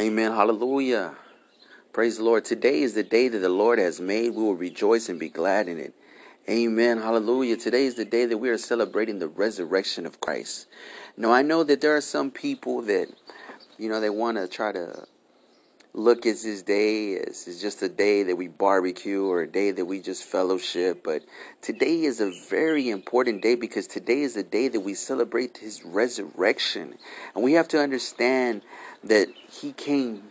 Amen. Hallelujah. Praise the Lord. Today is the day that the Lord has made. We will rejoice and be glad in it. Amen. Hallelujah. Today is the day that we are celebrating the resurrection of Christ. Now, I know that there are some people that, you know, they want to try to look at this day as it's just a day that we barbecue or a day that we just fellowship. But today is a very important day because today is the day that we celebrate his resurrection. And we have to understand that he came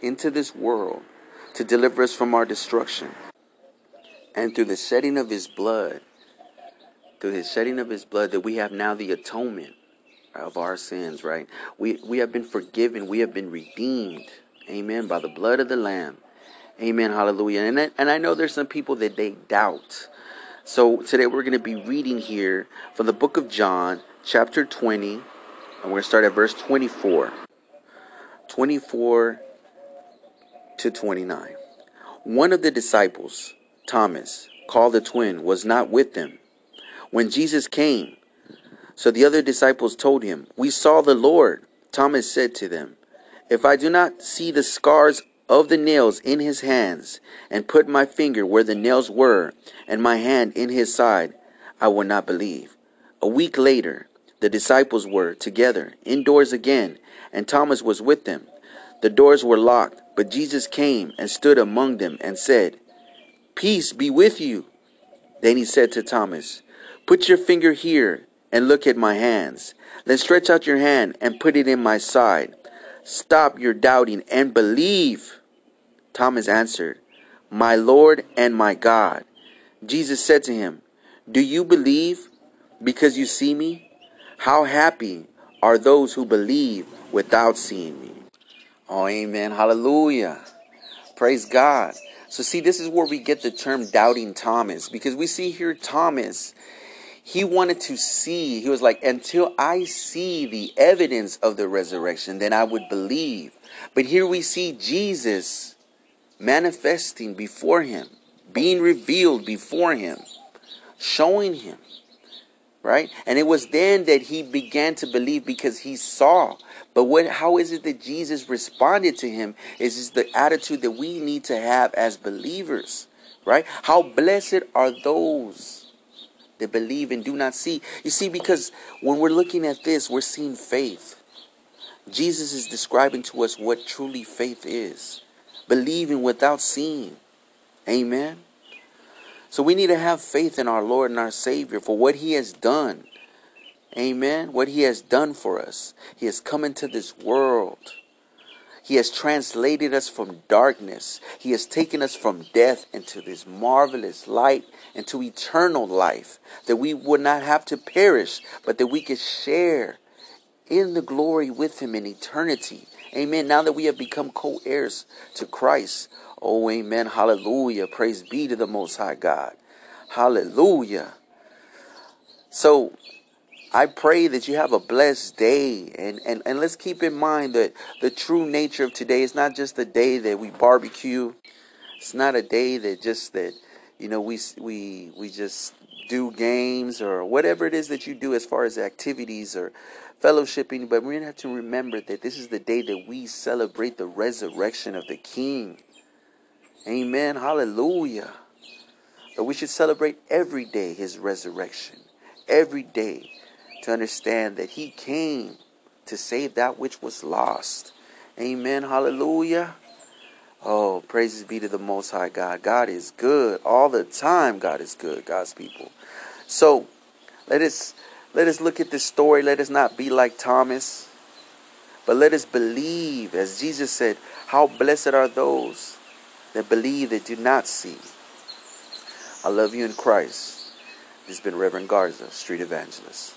into this world to deliver us from our destruction. And through the shedding of his blood, through the shedding of his blood, that we have now the atonement of our sins, right? We, we have been forgiven, we have been redeemed, amen, by the blood of the Lamb. Amen, hallelujah. And I, and I know there's some people that they doubt. So today we're going to be reading here from the book of John, chapter 20, and we're going to start at verse 24. 24 to 29. One of the disciples, Thomas, called the twin, was not with them when Jesus came. So the other disciples told him, We saw the Lord. Thomas said to them, If I do not see the scars of the nails in his hands, and put my finger where the nails were, and my hand in his side, I will not believe. A week later, the disciples were together indoors again, and Thomas was with them. The doors were locked, but Jesus came and stood among them and said, Peace be with you. Then he said to Thomas, Put your finger here and look at my hands. Then stretch out your hand and put it in my side. Stop your doubting and believe. Thomas answered, My Lord and my God. Jesus said to him, Do you believe because you see me? How happy are those who believe without seeing me. Oh, amen. Hallelujah. Praise God. So, see, this is where we get the term doubting Thomas because we see here Thomas, he wanted to see, he was like, until I see the evidence of the resurrection, then I would believe. But here we see Jesus manifesting before him, being revealed before him, showing him right? And it was then that he began to believe because he saw. But what how is it that Jesus responded to him is just the attitude that we need to have as believers, right? How blessed are those that believe and do not see. You see because when we're looking at this, we're seeing faith. Jesus is describing to us what truly faith is. Believing without seeing. Amen. So we need to have faith in our Lord and our Savior for what He has done. Amen. What He has done for us. He has come into this world. He has translated us from darkness. He has taken us from death into this marvelous light, into eternal life, that we would not have to perish, but that we could share in the glory with Him in eternity. Amen. Now that we have become co heirs to Christ, Oh, amen. Hallelujah. Praise be to the Most High God. Hallelujah. So, I pray that you have a blessed day. And, and, and let's keep in mind that the true nature of today is not just a day that we barbecue. It's not a day that just that, you know, we, we, we just do games or whatever it is that you do as far as activities or fellowshipping. But we're going to have to remember that this is the day that we celebrate the resurrection of the King. Amen. Hallelujah. But we should celebrate every day his resurrection. Every day to understand that he came to save that which was lost. Amen. Hallelujah. Oh, praises be to the Most High God. God is good all the time. God is good, God's people. So let us let us look at this story. Let us not be like Thomas, but let us believe, as Jesus said, how blessed are those that believe that do not see. I love you in Christ. This has been Reverend Garza, Street Evangelist.